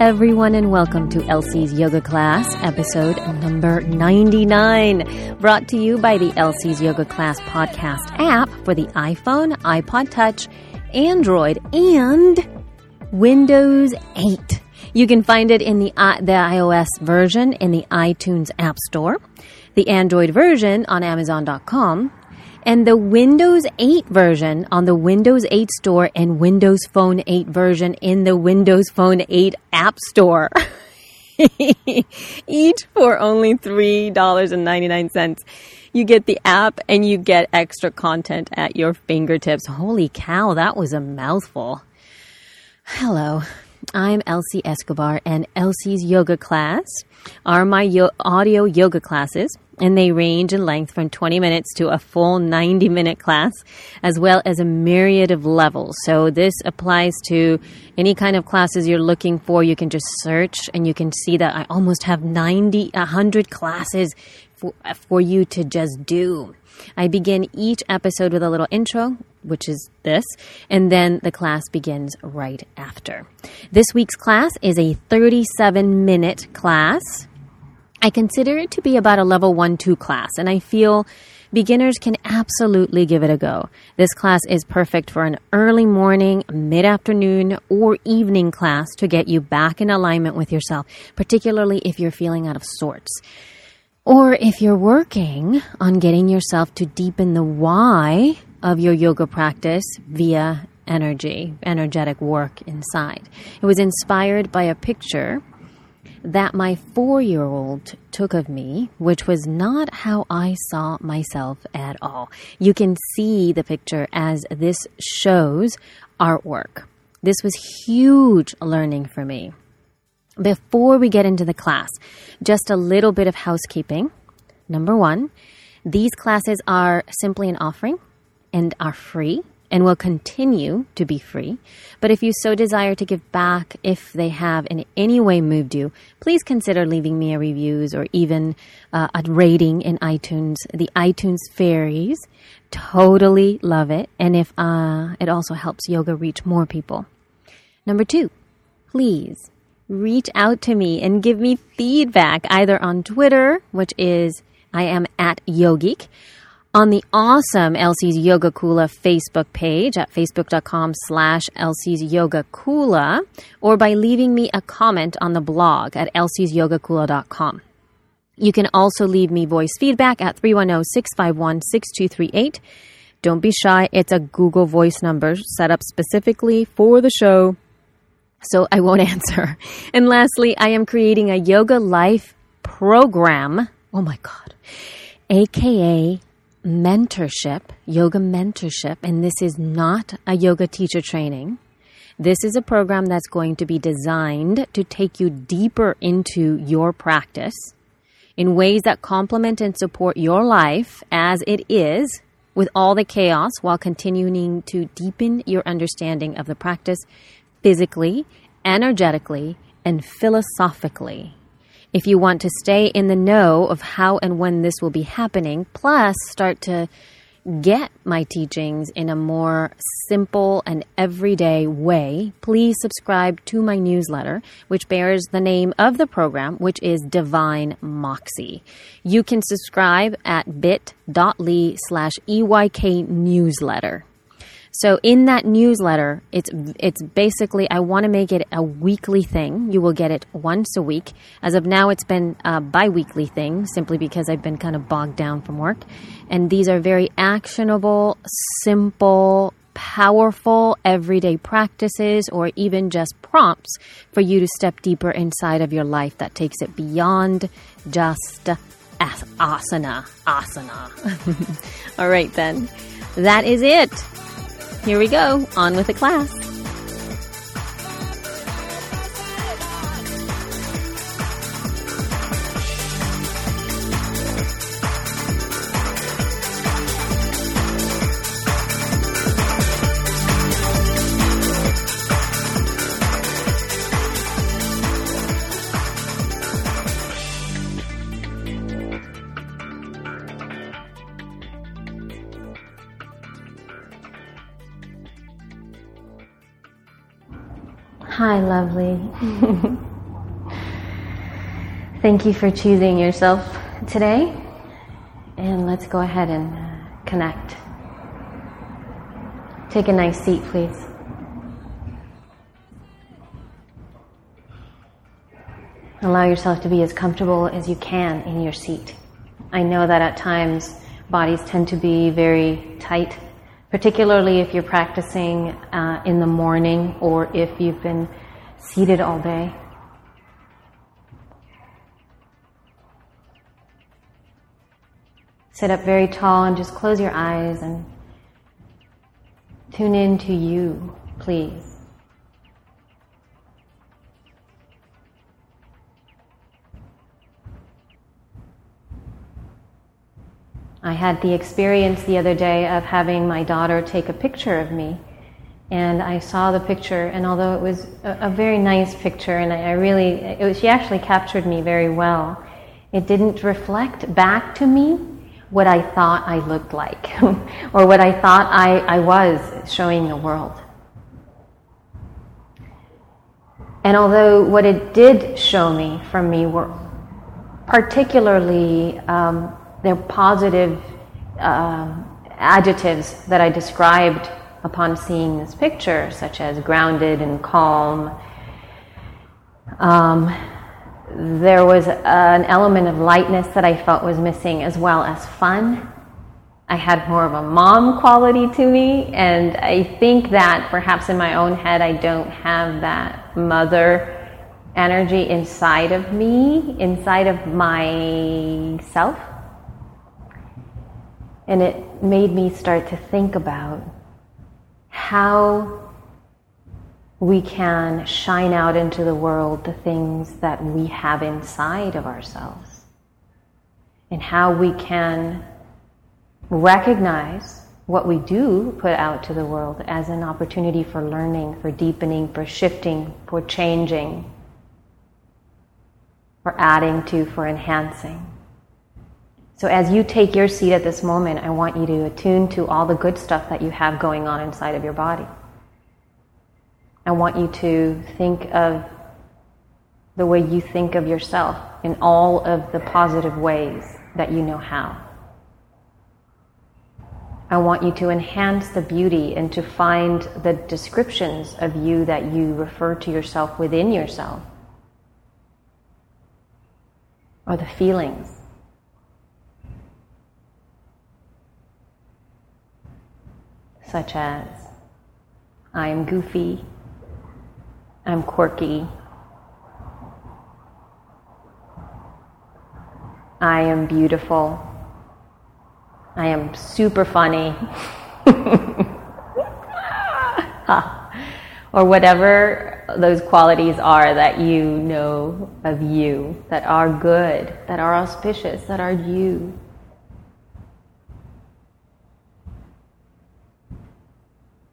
Everyone, and welcome to Elsie's Yoga Kula, episode number 99, brought to you by the Elsie's Yoga Kula podcast app for the iPhone, iPod Touch, Android, and Windows 8. You can find it in the, uh, the iOS version in the iTunes App Store, the Android version on Amazon.com, and the Windows 8 version on the Windows 8 Store and Windows Phone 8 version in the Windows Phone 8 App Store. Each for only $3.99. You get the app and you get extra content at your fingertips. Holy cow, that was a mouthful. Hello, I'm Elsie Escobar, and Elsie's Yoga Kula are my yo- audio yoga classes, and they range in length from 20 minutes to a full 90 minute class, as well as a myriad of levels. So, this applies to any kind of classes you're looking for. You can just search, and you can see that I almost have 90, 100 classes for, for you to just do. I begin each episode with a little intro, which is this, and then the class begins right after. This week's class is a 37 minute class. I consider it to be about a level 1 2 class, and I feel beginners can absolutely give it a go. This class is perfect for an early morning, mid afternoon, or evening class to get you back in alignment with yourself, particularly if you're feeling out of sorts. Or if you're working on getting yourself to deepen the why of your yoga practice via energy, energetic work inside. It was inspired by a picture that my four year old took of me, which was not how I saw myself at all. You can see the picture as this shows artwork. This was huge learning for me. Before we get into the class, just a little bit of housekeeping. Number one, these classes are simply an offering and are free and will continue to be free. But if you so desire to give back, if they have in any way moved you, please consider leaving me a reviews or even uh, a rating in iTunes. The iTunes fairies totally love it, and if uh, it also helps yoga reach more people. Number two, please reach out to me and give me feedback either on Twitter, which is I am at Yogeek, on the awesome Elsie's Yoga Kula Facebook page at facebook.com slash Elsie's Yoga Kula, or by leaving me a comment on the blog at elsie'syogakula.com. You can also leave me voice feedback at 310 651 6238. Don't be shy, it's a Google Voice number set up specifically for the show so I won't answer. And lastly, I am creating a yoga life program. Oh my God. AKA mentorship, yoga mentorship. And this is not a yoga teacher training. This is a program that's going to be designed to take you deeper into your practice in ways that complement and support your life as it is with all the chaos while continuing to deepen your understanding of the practice physically, energetically, and philosophically. If you want to stay in the know of how and when this will be happening, plus start to get my teachings in a more simple and everyday way, please subscribe to my newsletter, which bears the name of the program, which is Divine Moxie. You can subscribe at bit.ly slash EYK newsletter. So in that newsletter, it's it's basically I want to make it a weekly thing. You will get it once a week. As of now, it's been a biweekly thing simply because I've been kind of bogged down from work. And these are very actionable, simple, powerful everyday practices or even just prompts for you to step deeper inside of your life that takes it beyond just asana, asana. All right then. That is it. Here we go, on with the class. Hi, lovely. Thank you for choosing yourself today. And let's go ahead and uh, connect. Take a nice seat, please. Allow yourself to be as comfortable as you can in your seat. I know that at times bodies tend to be very tight particularly if you're practicing uh, in the morning or if you've been seated all day. Sit up very tall and just close your eyes and tune in to you, please. I had the experience the other day of having my daughter take a picture of me. And I saw the picture, and although it was a, a very nice picture, and I, I really, was, she actually captured me very well, it didn't reflect back to me what I thought I looked like, or what I thought I, I was showing the world. And although what it did show me from me were particularly um, they're positive um, adjectives that I described upon seeing this picture, such as grounded and calm. Um, there was an element of lightness that I felt was missing, as well as fun. I had more of a mom quality to me, and I think that perhaps in my own head I don't have that mother energy inside of me, inside of myself. And it made me start to think about how we can shine out into the world the things that we have inside of ourselves. And how we can recognize what we do put out to the world as an opportunity for learning, for deepening, for shifting, for changing, for adding to, for enhancing. So as you take your seat at this moment, I want you to attune to all the good stuff that you have going on inside of your body. I want you to think of the way you think of yourself in all of the positive ways that you know how. I want you to enhance the beauty and to find the descriptions of you that you refer to yourself within yourself, or the feelings such as I'm goofy, I'm quirky, I am beautiful, I am super funny, ah, or whatever those qualities are that you know of you, that are good, that are auspicious, that are you.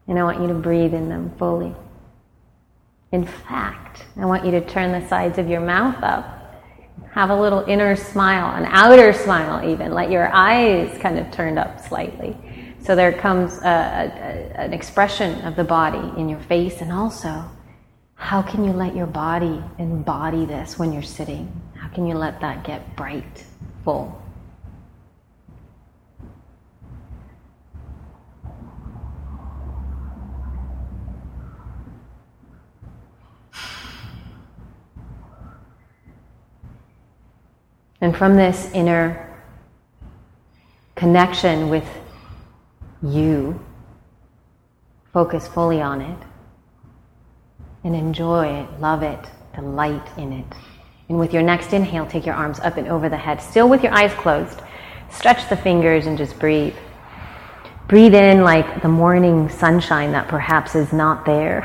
And I want you to breathe in them fully. In fact, I want you to turn the sides of your mouth up. Have a little inner smile, an outer smile, even. Let your eyes kind of turned up slightly. So there comes a, a, an expression of the body in your face, and also, how can you let your body embody this when you're sitting? How can you let that get bright, full? And from this inner connection with you, focus fully on it and enjoy it, love it, delight in it. And with your next inhale, take your arms up and over the head, still with your eyes closed. Stretch the fingers and just breathe. Breathe in like the morning sunshine that perhaps is not there.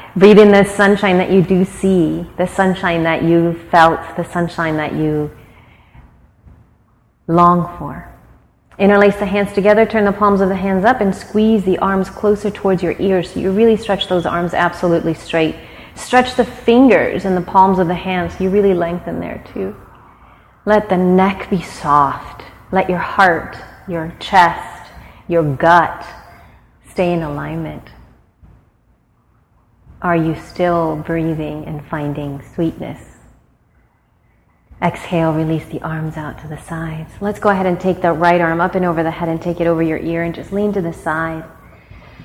breathe in the sunshine that you do see, the sunshine that you felt, the sunshine that you long for. Interlace the hands together, turn the palms of the hands up, and squeeze the arms closer towards your ears so you really stretch those arms absolutely straight. Stretch the fingers and the palms of the hands you really lengthen there too. Let the neck be soft. Let your heart, your chest, your gut stay in alignment. are you still breathing and finding sweetness? Exhale, release the arms out to the sides. Let's go ahead and take the right arm up and over the head and take it over your ear and just lean to the side,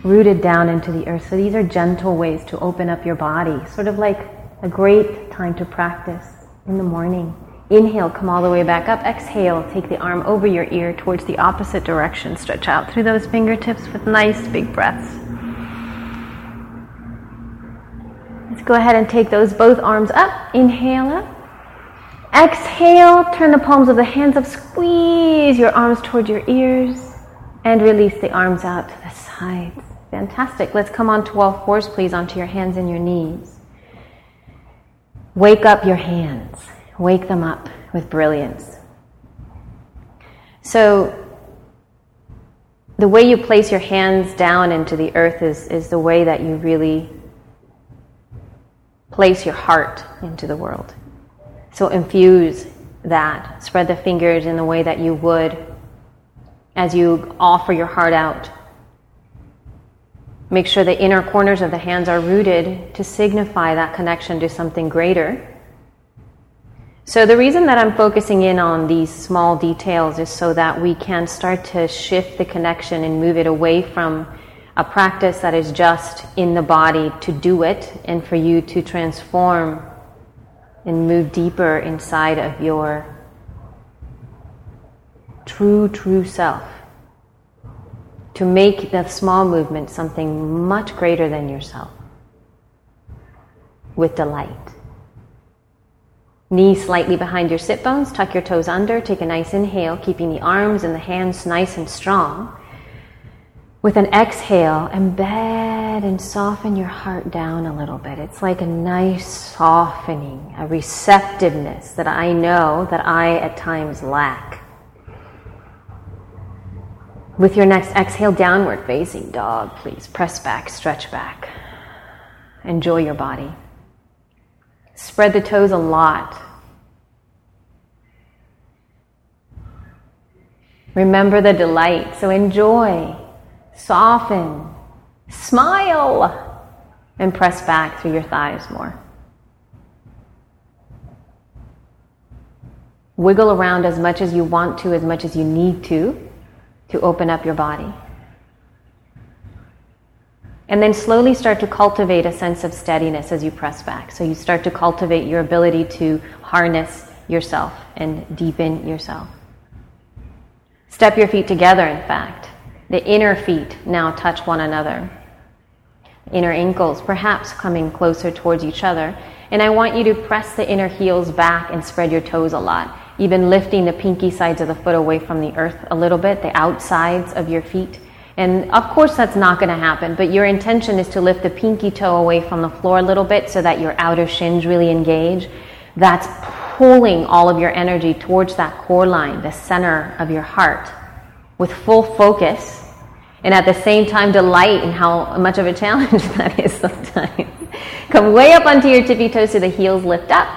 rooted down into the earth. So these are gentle ways to open up your body, sort of like a great time to practice in the morning. Inhale, come all the way back up. Exhale, take the arm over your ear towards the opposite direction. Stretch out through those fingertips with nice big breaths. Let's go ahead and take those both arms up. Inhale up. Exhale, turn the palms of the hands up. Squeeze your arms toward your ears. And release the arms out to the sides. Fantastic. Let's come onto all fours, please, onto your hands and your knees. Wake up your hands. Wake them up with brilliance. So, the way you place your hands down into the earth is, is the way that you really place your heart into the world. So, infuse that. Spread the fingers in the way that you would as you offer your heart out. Make sure the inner corners of the hands are rooted to signify that connection to something greater so, the reason that I'm focusing in on these small details is so that we can start to shift the connection and move it away from a practice that is just in the body to do it and for you to transform and move deeper inside of your true, true self. To make the small movement something much greater than yourself with delight. Knees slightly behind your sit bones, tuck your toes under, take a nice inhale, keeping the arms and the hands nice and strong. With an exhale, embed and soften your heart down a little bit. It's like a nice softening, a receptiveness that I know that I at times lack. With your next exhale, downward facing dog, please press back, stretch back. Enjoy your body. Spread the toes a lot. Remember the delight. So enjoy, soften, smile, and press back through your thighs more. Wiggle around as much as you want to, as much as you need to, to open up your body. And then slowly start to cultivate a sense of steadiness as you press back. So you start to cultivate your ability to harness yourself and deepen yourself. Step your feet together, in fact. The inner feet now touch one another. Inner ankles perhaps coming closer towards each other. And I want you to press the inner heels back and spread your toes a lot. Even lifting the pinky sides of the foot away from the earth a little bit, the outsides of your feet and of course, that's not going to happen, but your intention is to lift the pinky toe away from the floor a little bit so that your outer shins really engage. That's pulling all of your energy towards that core line, the center of your heart, with full focus, and at the same time, delight in how much of a challenge that is sometimes. Come way up onto your tippy toes so the heels lift up.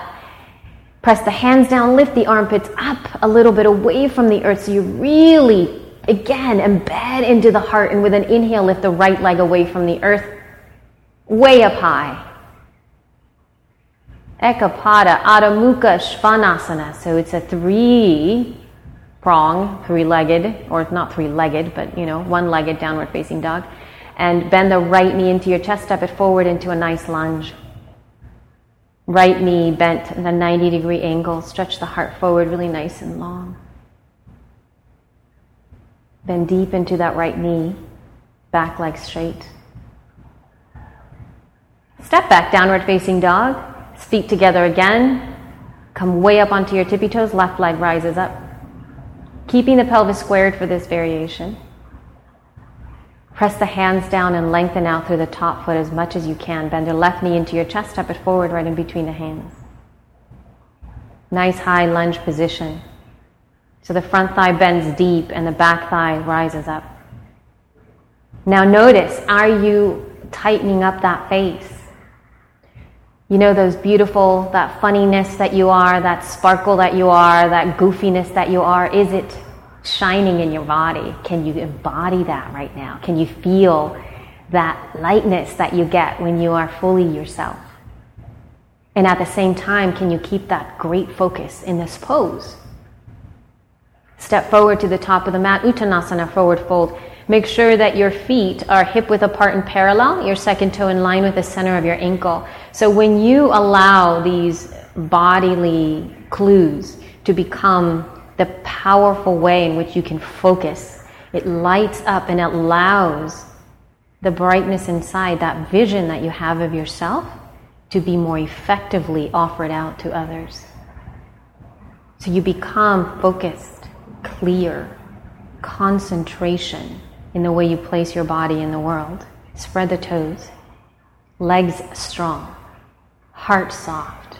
Press the hands down, lift the armpits up a little bit away from the earth so you really Again, embed into the heart, and with an inhale, lift the right leg away from the earth, way up high. Ekapada, Adho Svanasana. So it's a three prong, three legged, or not three legged, but you know, one legged downward facing dog. And bend the right knee into your chest, step it forward into a nice lunge. Right knee bent at a 90 degree angle, stretch the heart forward really nice and long. Bend deep into that right knee, back leg straight. Step back, downward facing dog. Feet together again. Come way up onto your tippy toes, left leg rises up. Keeping the pelvis squared for this variation. Press the hands down and lengthen out through the top foot as much as you can. Bend your left knee into your chest, step it forward right in between the hands. Nice high lunge position. So the front thigh bends deep and the back thigh rises up. Now notice, are you tightening up that face? You know, those beautiful, that funniness that you are, that sparkle that you are, that goofiness that you are, is it shining in your body? Can you embody that right now? Can you feel that lightness that you get when you are fully yourself. And at the same time, can you keep that great focus in this pose? Step forward to the top of the mat, Uttanasana, forward fold. Make sure that your feet are hip width apart and parallel, your second toe in line with the center of your ankle. So when you allow these bodily clues to become the powerful way in which you can focus, it lights up and allows the brightness inside, that vision that you have of yourself, to be more effectively offered out to others. So you become focused, clear, concentration in the way you place your body in the world. Spread the toes, legs strong, heart soft,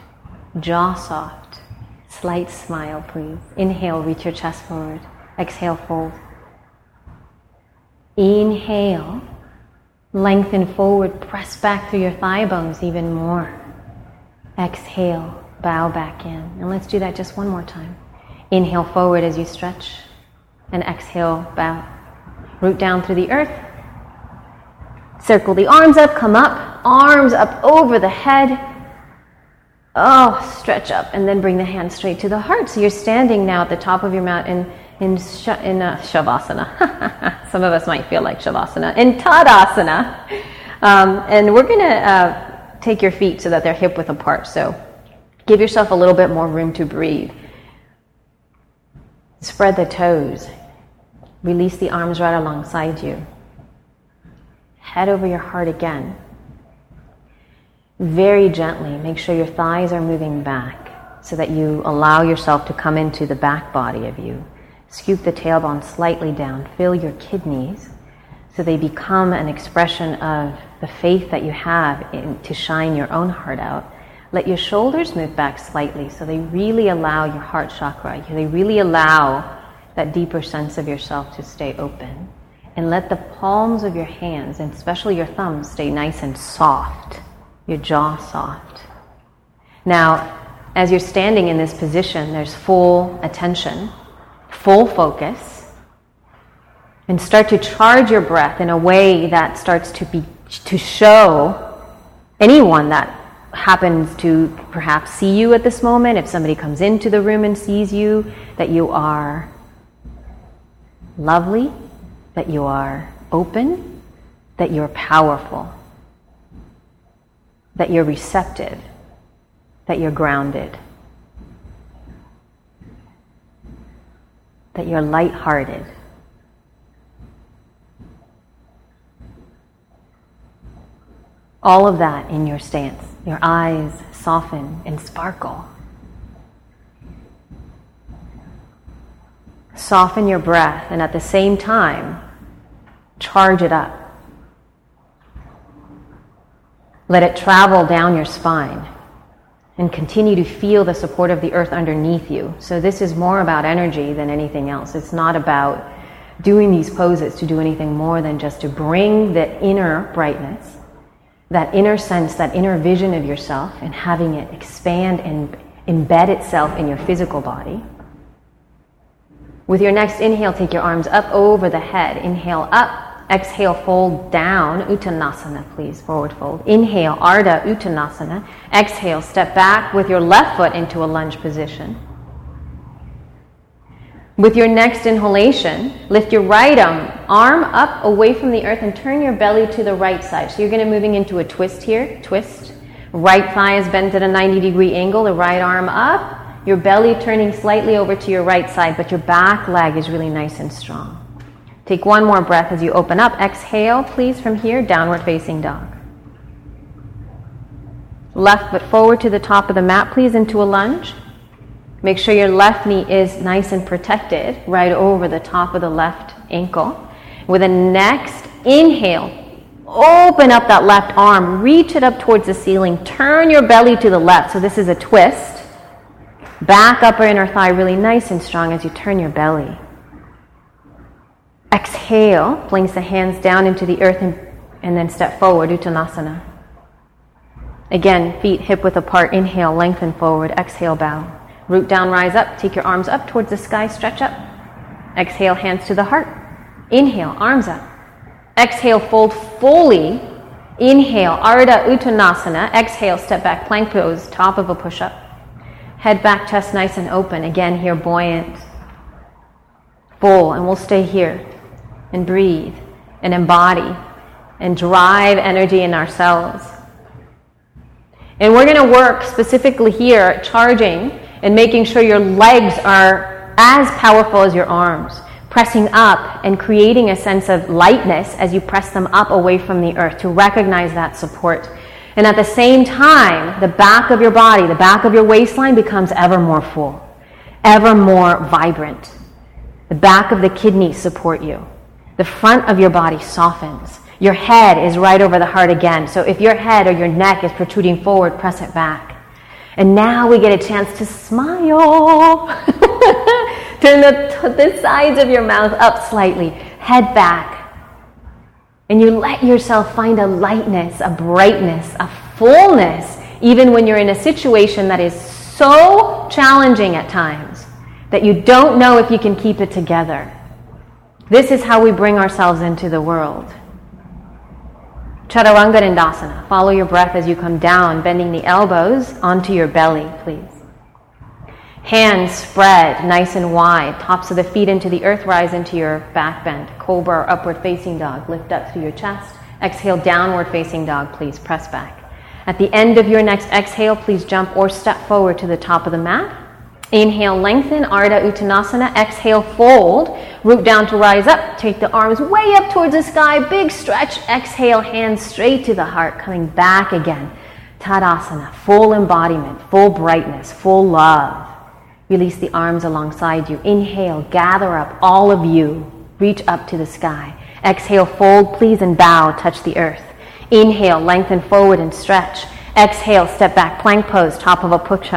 jaw soft. Slight smile, please. Inhale, reach your chest forward. Exhale, fold. Inhale, Lengthen forward, press back through your thigh bones even more. Exhale, bow back in. And let's do that just one more time. Inhale forward as you stretch, and exhale, bow. Root down through the earth. Circle the arms up, come up, arms up over the head. Oh, stretch up, and then bring the hands straight to the heart. So you're standing now at the top of your mat in in, sh- in uh, Shavasana. Some of us might feel like Shavasana. In Tadasana. Um, and we're going to uh, take your feet so that they're hip width apart. So give yourself a little bit more room to breathe. Spread the toes. Release the arms right alongside you. Head over your heart again. Very gently, make sure your thighs are moving back so that you allow yourself to come into the back body of you. Scoop the tailbone slightly down. Fill your kidneys so they become an expression of the faith that you have in, to shine your own heart out. Let your shoulders move back slightly so they really allow your heart chakra, they really allow that deeper sense of yourself to stay open. And let the palms of your hands, and especially your thumbs, stay nice and soft, your jaw soft. Now, as you're standing in this position, there's full attention full focus and start to charge your breath in a way that starts to be to show anyone that happens to perhaps see you at this moment if somebody comes into the room and sees you that you are lovely that you are open that you're powerful that you're receptive that you're grounded that you're light-hearted. All of that in your stance. Your eyes soften and sparkle. Soften your breath and at the same time, charge it up. Let it travel down your spine and continue to feel the support of the earth underneath you. So, this is more about energy than anything else. It's not about doing these poses to do anything more than just to bring the inner brightness, that inner sense, that inner vision of yourself, and having it expand and embed itself in your physical body. With your next inhale, take your arms up over the head. Inhale up Exhale, fold down, Uttanasana, please, forward fold. Inhale, Ardha Uttanasana. Exhale, step back with your left foot into a lunge position. With your next inhalation, lift your right arm, arm up away from the earth and turn your belly to the right side. So you're going to moving into a twist here, twist. Right thigh is bent at a 90 degree angle, the right arm up, your belly turning slightly over to your right side, but your back leg is really nice and strong. Take one more breath as you open up. Exhale, please, from here, downward facing dog. Left foot forward to the top of the mat, please, into a lunge. Make sure your left knee is nice and protected right over the top of the left ankle. With a next inhale, open up that left arm, reach it up towards the ceiling, turn your belly to the left. So this is a twist. Back upper inner thigh really nice and strong as you turn your belly. Exhale, place the hands down into the earth and, and then step forward, Uttanasana. Again, feet hip width apart. Inhale, lengthen forward. Exhale, bow. Root down, rise up. Take your arms up towards the sky, stretch up. Exhale, hands to the heart. Inhale, arms up. Exhale, fold fully. Inhale, Ardha Uttanasana. Exhale, step back, plank pose, top of a push up. Head back, chest nice and open. Again, here, buoyant. Full, and we'll stay here and breathe and embody and drive energy in ourselves. And we're going to work specifically here, charging and making sure your legs are as powerful as your arms, pressing up and creating a sense of lightness as you press them up away from the earth to recognize that support. And at the same time, the back of your body, the back of your waistline becomes ever more full, ever more vibrant. The back of the kidneys support you. The front of your body softens. Your head is right over the heart again. So if your head or your neck is protruding forward, press it back. And now we get a chance to smile. Turn the, the sides of your mouth up slightly, head back. And you let yourself find a lightness, a brightness, a fullness, even when you're in a situation that is so challenging at times that you don't know if you can keep it together. This is how we bring ourselves into the world. Chaturanga Dandasana. Follow your breath as you come down, bending the elbows onto your belly, please. Hands spread nice and wide, tops of the feet into the earth, rise into your back bend. Cobra or upward facing dog, lift up through your chest. Exhale, downward facing dog, please press back. At the end of your next exhale, please jump or step forward to the top of the mat. Inhale, lengthen, Ardha Uttanasana. Exhale, fold. Root down to rise up. Take the arms way up towards the sky. Big stretch. Exhale, hands straight to the heart. Coming back again. Tadasana. Full embodiment, full brightness, full love. Release the arms alongside you. Inhale, gather up all of you. Reach up to the sky. Exhale, fold, please, and bow. Touch the earth. Inhale, lengthen forward and stretch. Exhale, step back, plank pose, top of a push.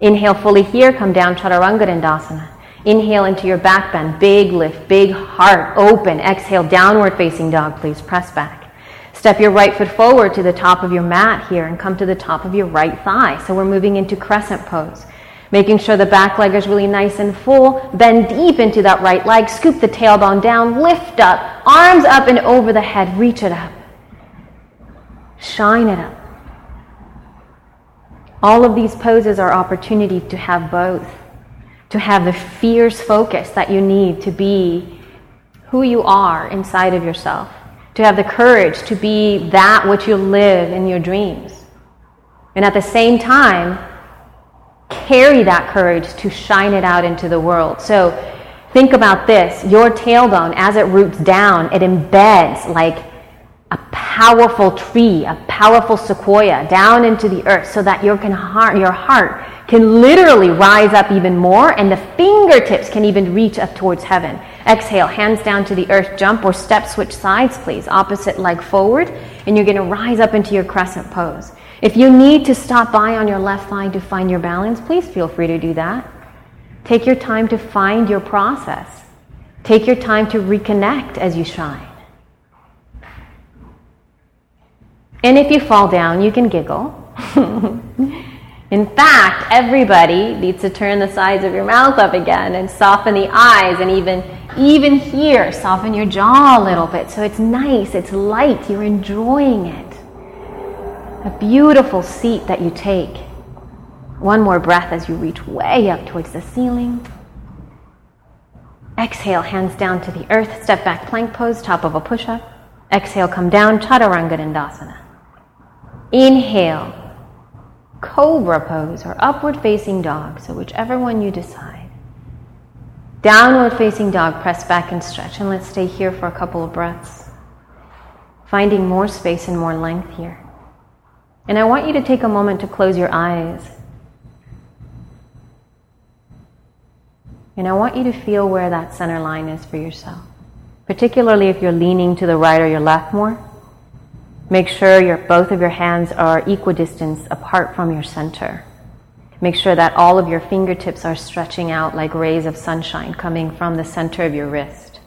Inhale fully here, come down Chaturanga Dandasana. Inhale into your back bend, big lift, big heart, open. Exhale, downward facing dog, please. Press back. Step your right foot forward to the top of your mat here and come to the top of your right thigh. So we're moving into crescent pose. Making sure the back leg is really nice and full. Bend deep into that right leg. Scoop the tailbone down. Lift up. Arms up and over the head. Reach it up. Shine it up. All of these poses are opportunity to have both, to have the fierce focus that you need to be who you are inside of yourself, to have the courage to be that which you live in your dreams. And at the same time, carry that courage to shine it out into the world. So think about this your tailbone, as it roots down, it embeds like a powerful tree, a powerful sequoia down into the earth so that your, can heart, your heart can literally rise up even more and the fingertips can even reach up towards heaven. Exhale, hands down to the earth, jump or step switch sides, please. Opposite leg forward, and you're going to rise up into your crescent pose. If you need to stop by on your left thigh to find your balance, please feel free to do that. Take your time to find your process. Take your time to reconnect as you shine. And if you fall down, you can giggle. In fact, everybody needs to turn the sides of your mouth up again and soften the eyes and even even here, soften your jaw a little bit so it's nice, it's light, you're enjoying it. A beautiful seat that you take. One more breath as you reach way up towards the ceiling. Exhale, hands down to the earth, step back plank pose, top of a push up. Exhale, come down, Chaturanga Dandasana. Inhale, cobra pose or upward facing dog, so whichever one you decide. Downward facing dog, press back and stretch, and let's stay here for a couple of breaths, finding more space and more length here. And I want you to take a moment to close your eyes. And I want you to feel where that center line is for yourself, particularly if you're leaning to the right or your left more. Make sure your, both of your hands are equidistant apart from your center. Make sure that all of your fingertips are stretching out like rays of sunshine coming from the center of your wrist.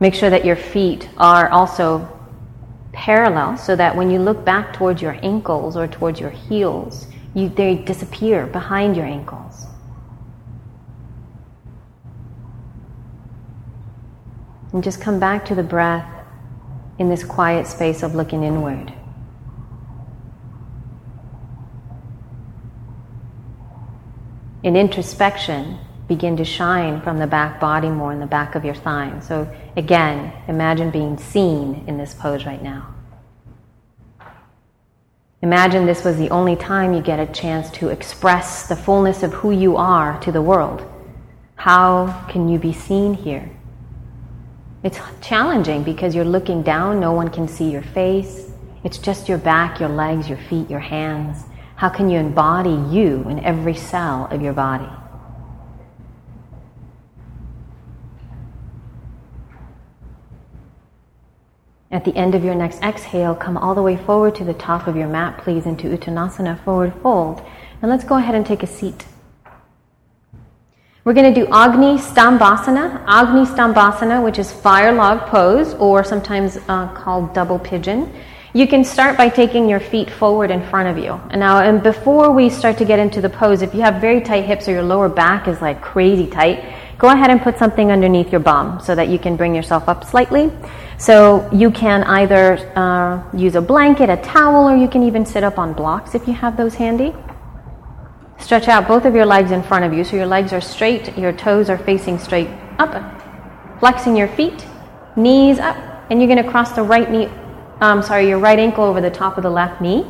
Make sure that your feet are also parallel so that when you look back towards your ankles or towards your heels, you, they disappear behind your ankles. And just come back to the breath in this quiet space of looking inward. In introspection, begin to shine from the back body more in the back of your thigh. So, again, imagine being seen in this pose right now. Imagine this was the only time you get a chance to express the fullness of who you are to the world. How can you be seen here? It's challenging because you're looking down, no one can see your face. It's just your back, your legs, your feet, your hands. How can you embody you in every cell of your body? At the end of your next exhale, come all the way forward to the top of your mat, please, into Uttanasana, forward fold. And let's go ahead and take a seat. We're going to do Agni Stambhasana, Agni Stambhasana, which is fire log pose, or sometimes uh, called double pigeon. You can start by taking your feet forward in front of you. And now, and before we start to get into the pose, if you have very tight hips or your lower back is like crazy tight, go ahead and put something underneath your bum so that you can bring yourself up slightly. So you can either uh, use a blanket, a towel, or you can even sit up on blocks if you have those handy. Stretch out both of your legs in front of you so your legs are straight, your toes are facing straight up. Flexing your feet, knees up, and you're going to cross the right knee, um, sorry, your right ankle over the top of the left knee.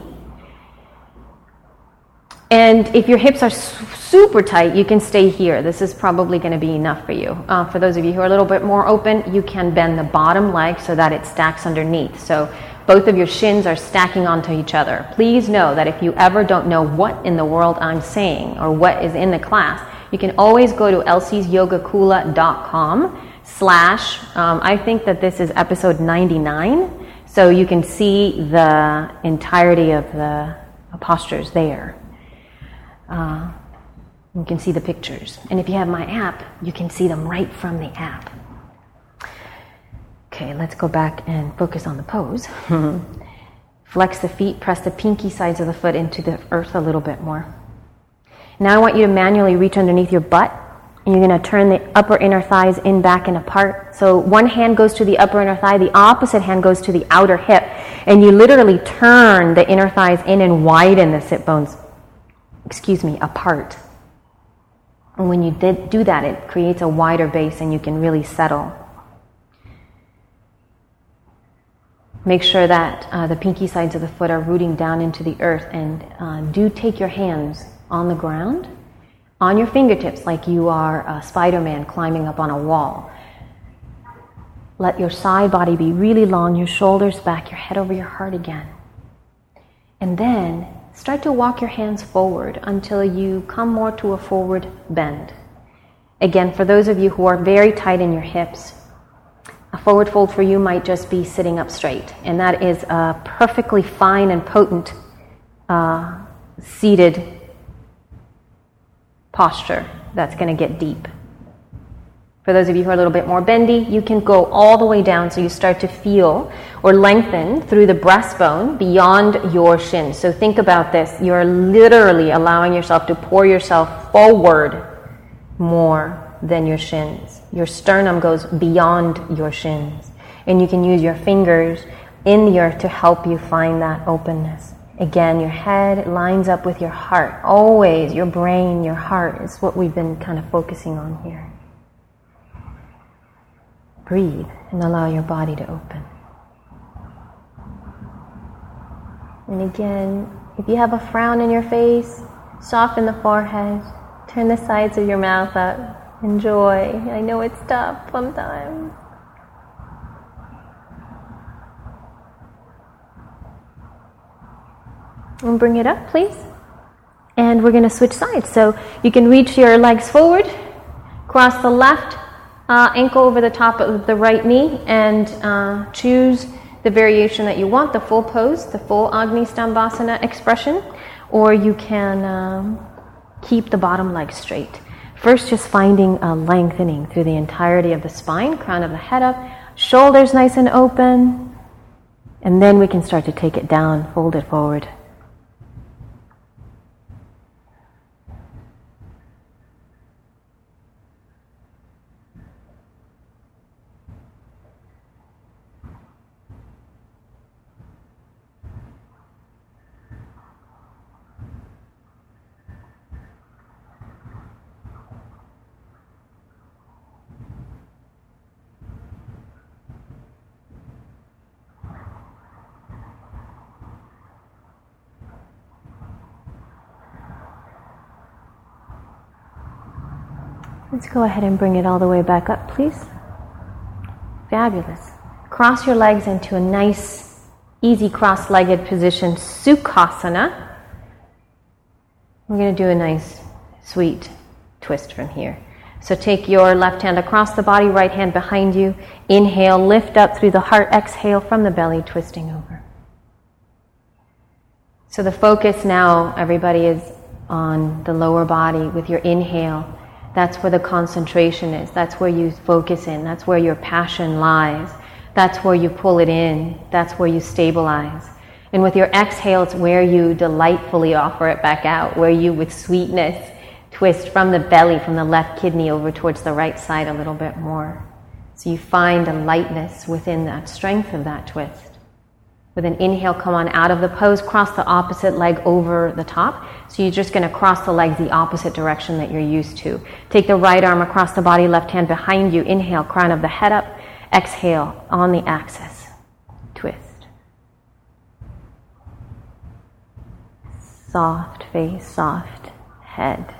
And if your hips are super tight, you can stay here. This is probably going to be enough for you. Uh, for those of you who are a little bit more open, you can bend the bottom leg so that it stacks underneath. So both of your shins are stacking onto each other. Please know that if you ever don't know what in the world I'm saying or what is in the class, you can always go to elsie'syogakula.com slash, um, I think that this is episode 99, so you can see the entirety of the postures there. Uh, you can see the pictures. And if you have my app, you can see them right from the app. Okay, let's go back and focus on the pose. Flex the feet, press the pinky sides of the foot into the earth a little bit more. Now I want you to manually reach underneath your butt. And you're going to turn the upper inner thighs in, back, and apart. So one hand goes to the upper inner thigh, the opposite hand goes to the outer hip. And you literally turn the inner thighs in and widen the sit bones excuse me, apart. And when you did do that, it creates a wider base and you can really settle. Make sure that uh, the pinky sides of the foot are rooting down into the earth and uh, do take your hands on the ground, on your fingertips, like you are a Spider Man climbing up on a wall. Let your side body be really long, your shoulders back, your head over your heart again. And then Start to walk your hands forward until you come more to a forward bend. Again, for those of you who are very tight in your hips, a forward fold for you might just be sitting up straight, and that is a perfectly fine and potent uh, seated posture that's going to get deep. For those of you who are a little bit more bendy, you can go all the way down so you start to feel or lengthen through the breastbone beyond your shins. So think about this. You're literally allowing yourself to pour yourself forward more than your shins. Your sternum goes beyond your shins. And you can use your fingers in the earth to help you find that openness. Again, your head lines up with your heart. Always, your brain, your heart is what we've been kind of focusing on here. Breathe and allow your body to open. And again, if you have a frown in your face, soften the forehead, turn the sides of your mouth up. Enjoy. I know it's tough sometimes. And bring it up, please. And we're going to switch sides. So you can reach your legs forward, cross the left uh, ankle over the top of the right knee and uh, choose the variation that you want, the full pose, the full Agni Stambhasana expression, or you can um, keep the bottom leg straight. First, just finding a lengthening through the entirety of the spine, crown of the head up, shoulders nice and open, and then we can start to take it down, fold it forward. Let's go ahead and bring it all the way back up, please. Fabulous. Cross your legs into a nice, easy cross legged position, Sukhasana. We're going to do a nice, sweet twist from here. So take your left hand across the body, right hand behind you. Inhale, lift up through the heart. Exhale from the belly, twisting over. So the focus now, everybody, is on the lower body with your inhale. That's where the concentration is. That's where you focus in. That's where your passion lies. That's where you pull it in. That's where you stabilize. And with your exhale, it's where you delightfully offer it back out, where you, with sweetness, twist from the belly, from the left kidney over towards the right side a little bit more. So you find a lightness within that strength of that twist. With an inhale, come on out of the pose, cross the opposite leg over the top. So you're just going to cross the legs the opposite direction that you're used to. Take the right arm across the body, left hand behind you. Inhale, crown of the head up. Exhale on the axis. Twist. Soft face, soft head.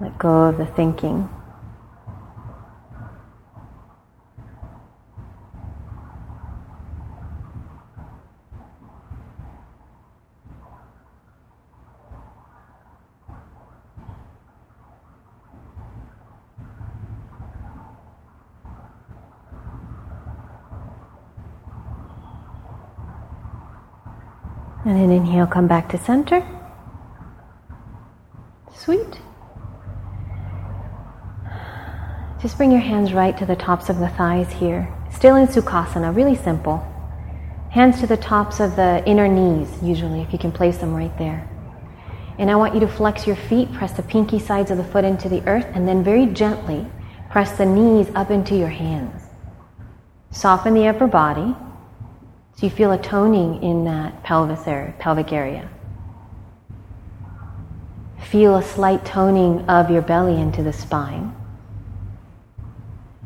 Let go of the thinking. And then inhale, come back to center. Sweet. Just bring your hands right to the tops of the thighs here. Still in Sukhasana, really simple. Hands to the tops of the inner knees, usually, if you can place them right there. And I want you to flex your feet, press the pinky sides of the foot into the earth, and then very gently press the knees up into your hands. Soften the upper body so you feel a toning in that pelvis area, pelvic area. Feel a slight toning of your belly into the spine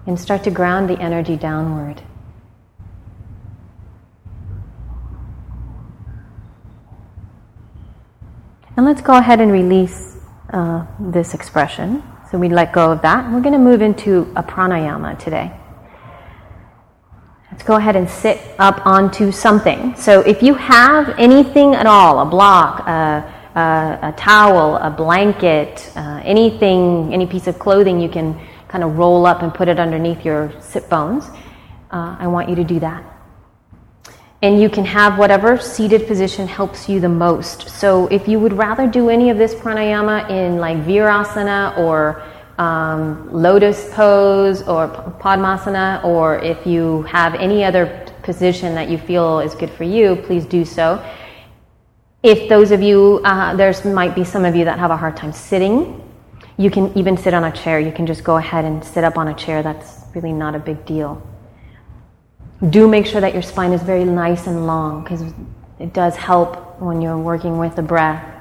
and start to ground the energy downward. And let's go ahead and release uh, this expression. So we let go of that. We're going to move into a pranayama today. Go ahead and sit up onto something. So if you have anything at all, a block, a, a, a towel, a blanket, uh, anything, any piece of clothing you can kind of roll up and put it underneath your sit bones. Uh, I want you to do that. And you can have whatever seated position helps you the most. So if you would rather do any of this pranayama in like virasana or um, lotus pose or padmasana, or if you have any other position that you feel is good for you, please do so. If those of you, uh, there's might be some of you that have a hard time sitting, you can even sit on a chair. You can just go ahead and sit up on a chair. That's really not a big deal. Do make sure that your spine is very nice and long because it does help when you're working with the breath.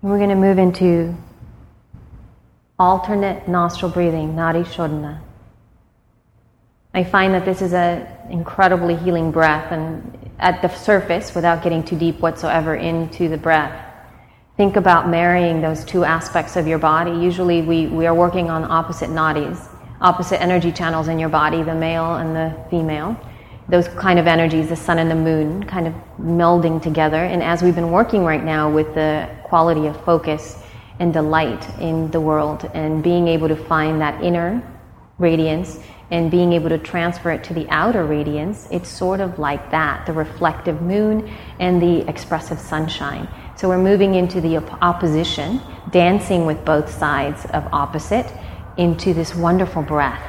We're going to move into alternate nostril breathing, Nadi Shodhana. I find that this is an incredibly healing breath, and at the surface, without getting too deep whatsoever into the breath, think about marrying those two aspects of your body. Usually, we, we are working on opposite nadis, opposite energy channels in your body, the male and the female. Those kind of energies, the sun and the moon, kind of melding together. And as we've been working right now with the quality of focus and delight in the world and being able to find that inner radiance and being able to transfer it to the outer radiance, it's sort of like that the reflective moon and the expressive sunshine. So we're moving into the op- opposition, dancing with both sides of opposite into this wonderful breath.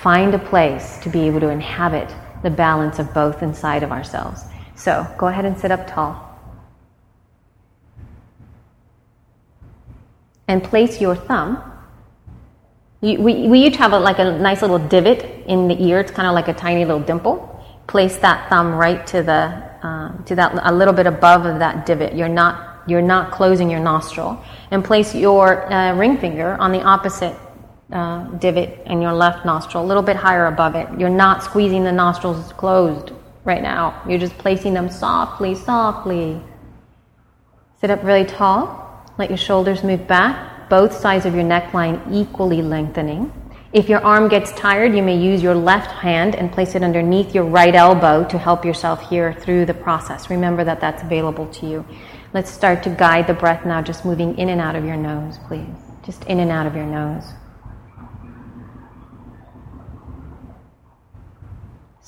Find a place to be able to inhabit the balance of both inside of ourselves. So go ahead and sit up tall. And place your thumb we, we each have a, like a nice little divot in the ear. It's kind of like a tiny little dimple. Place that thumb right to the uh, to that a little bit above of that divot. You're not you're not closing your nostril. And place your uh, ring finger on the opposite uh, divot in your left nostril, a little bit higher above it. You're not squeezing the nostrils closed right now. You're just placing them softly, softly. Sit up really tall. Let your shoulders move back, both sides of your neckline equally lengthening. If your arm gets tired, you may use your left hand and place it underneath your right elbow to help yourself here through the process. Remember that that's available to you. Let's start to guide the breath now, just moving in and out of your nose, please. Just in and out of your nose.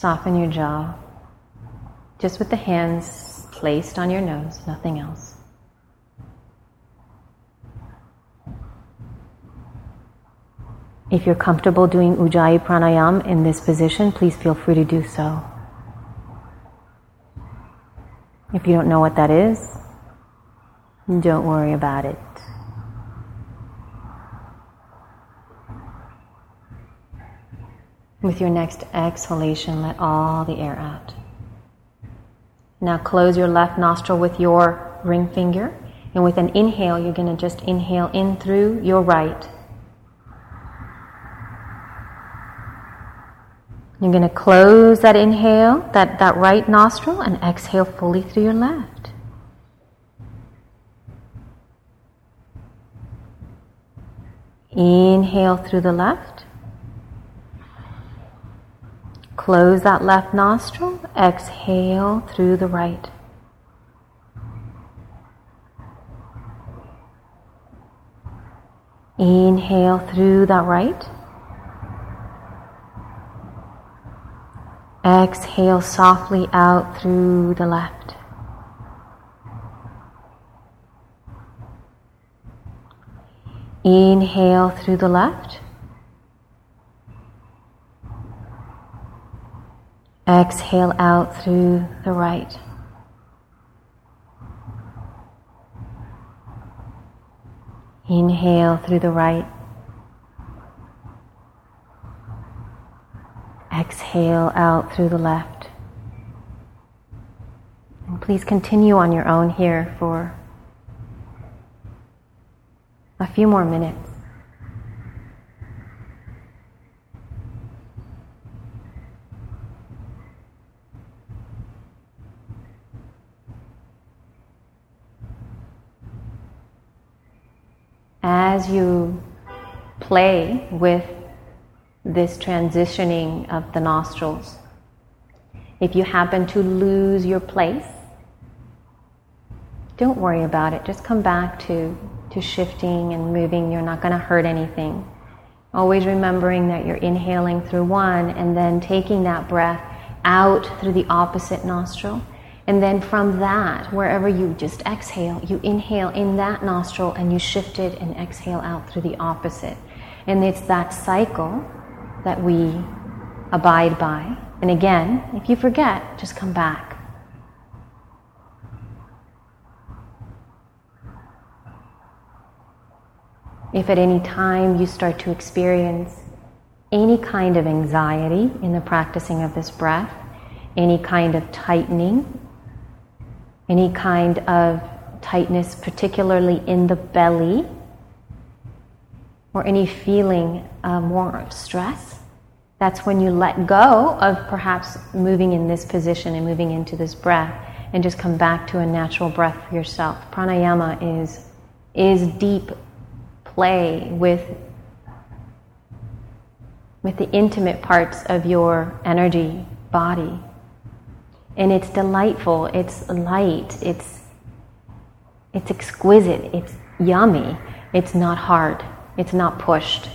Soften your jaw, just with the hands placed on your nose, nothing else. If you're comfortable doing Ujjayi Pranayam in this position, please feel free to do so. If you don't know what that is, don't worry about it. With your next exhalation, let all the air out. Now close your left nostril with your ring finger, and with an inhale, you're going to just inhale in through your right. You're going to close that inhale, that, that right nostril, and exhale fully through your left. Inhale through the left. Close that left nostril. Exhale through the right. Inhale through that right. Exhale softly out through the left. Inhale through the left. Exhale out through the right. Inhale through the right. Exhale out through the left. And please continue on your own here for a few more minutes. As you play with this transitioning of the nostrils, if you happen to lose your place, don't worry about it. Just come back to to shifting and moving. You're not going to hurt anything. Always remembering that you're inhaling through one and then taking that breath out through the opposite nostril. And then from that, wherever you just exhale, you inhale in that nostril and you shift it and exhale out through the opposite. And it's that cycle that we abide by. And again, if you forget, just come back. If at any time you start to experience any kind of anxiety in the practicing of this breath, any kind of tightening, any kind of tightness, particularly in the belly, or any feeling uh, more of stress, that's when you let go of perhaps moving in this position and moving into this breath and just come back to a natural breath for yourself. Pranayama is, is deep play with with the intimate parts of your energy body. And it's delightful, it's light, it's it's exquisite, it's yummy, it's not hard, it's not pushed.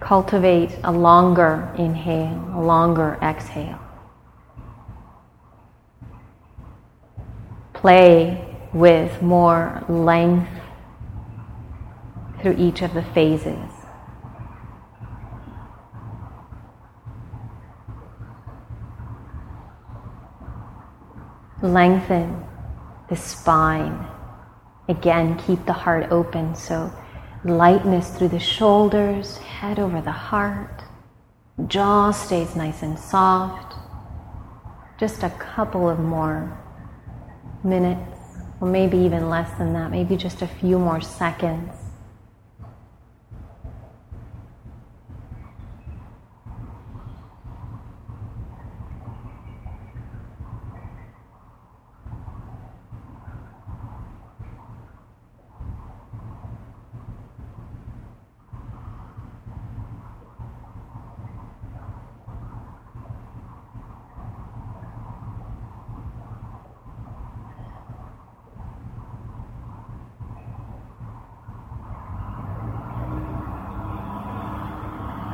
Cultivate a longer inhale, a longer exhale. play with more length through each of the phases. Lengthen the spine. Again, keep the heart open. So, lightness through the shoulders, head over the heart. Jaw stays nice and soft. Just a couple of more minutes, or maybe even less than that, maybe just a few more seconds.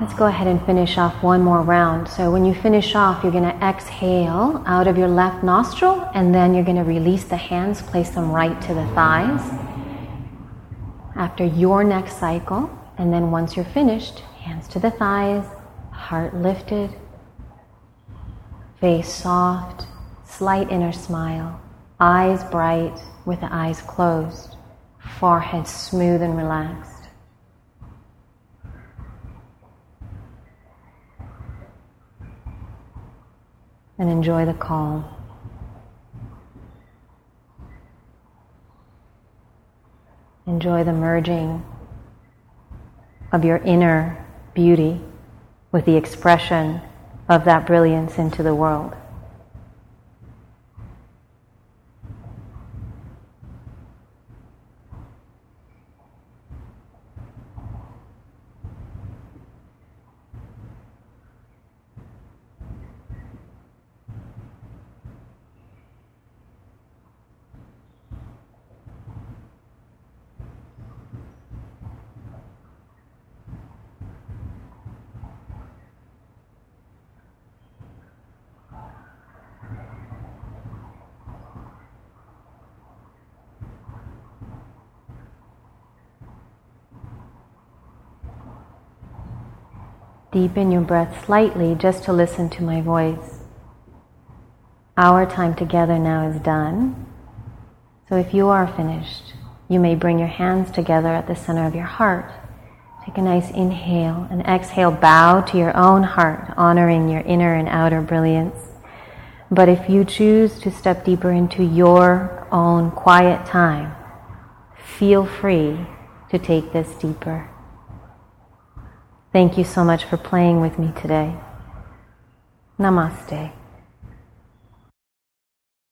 Let's go ahead and finish off one more round. So when you finish off, you're going to exhale out of your left nostril and then you're going to release the hands, place them right to the thighs. After your next cycle, and then once you're finished, hands to the thighs, heart lifted, face soft, slight inner smile, eyes bright with the eyes closed, forehead smooth and relaxed. And enjoy the calm. Enjoy the merging of your inner beauty with the expression of that brilliance into the world. Deepen your breath slightly just to listen to my voice. Our time together now is done. So if you are finished, you may bring your hands together at the center of your heart. Take a nice inhale and exhale, bow to your own heart, honoring your inner and outer brilliance. But if you choose to step deeper into your own quiet time, feel free to take this deeper. Thank you so much for playing with me today. Namaste.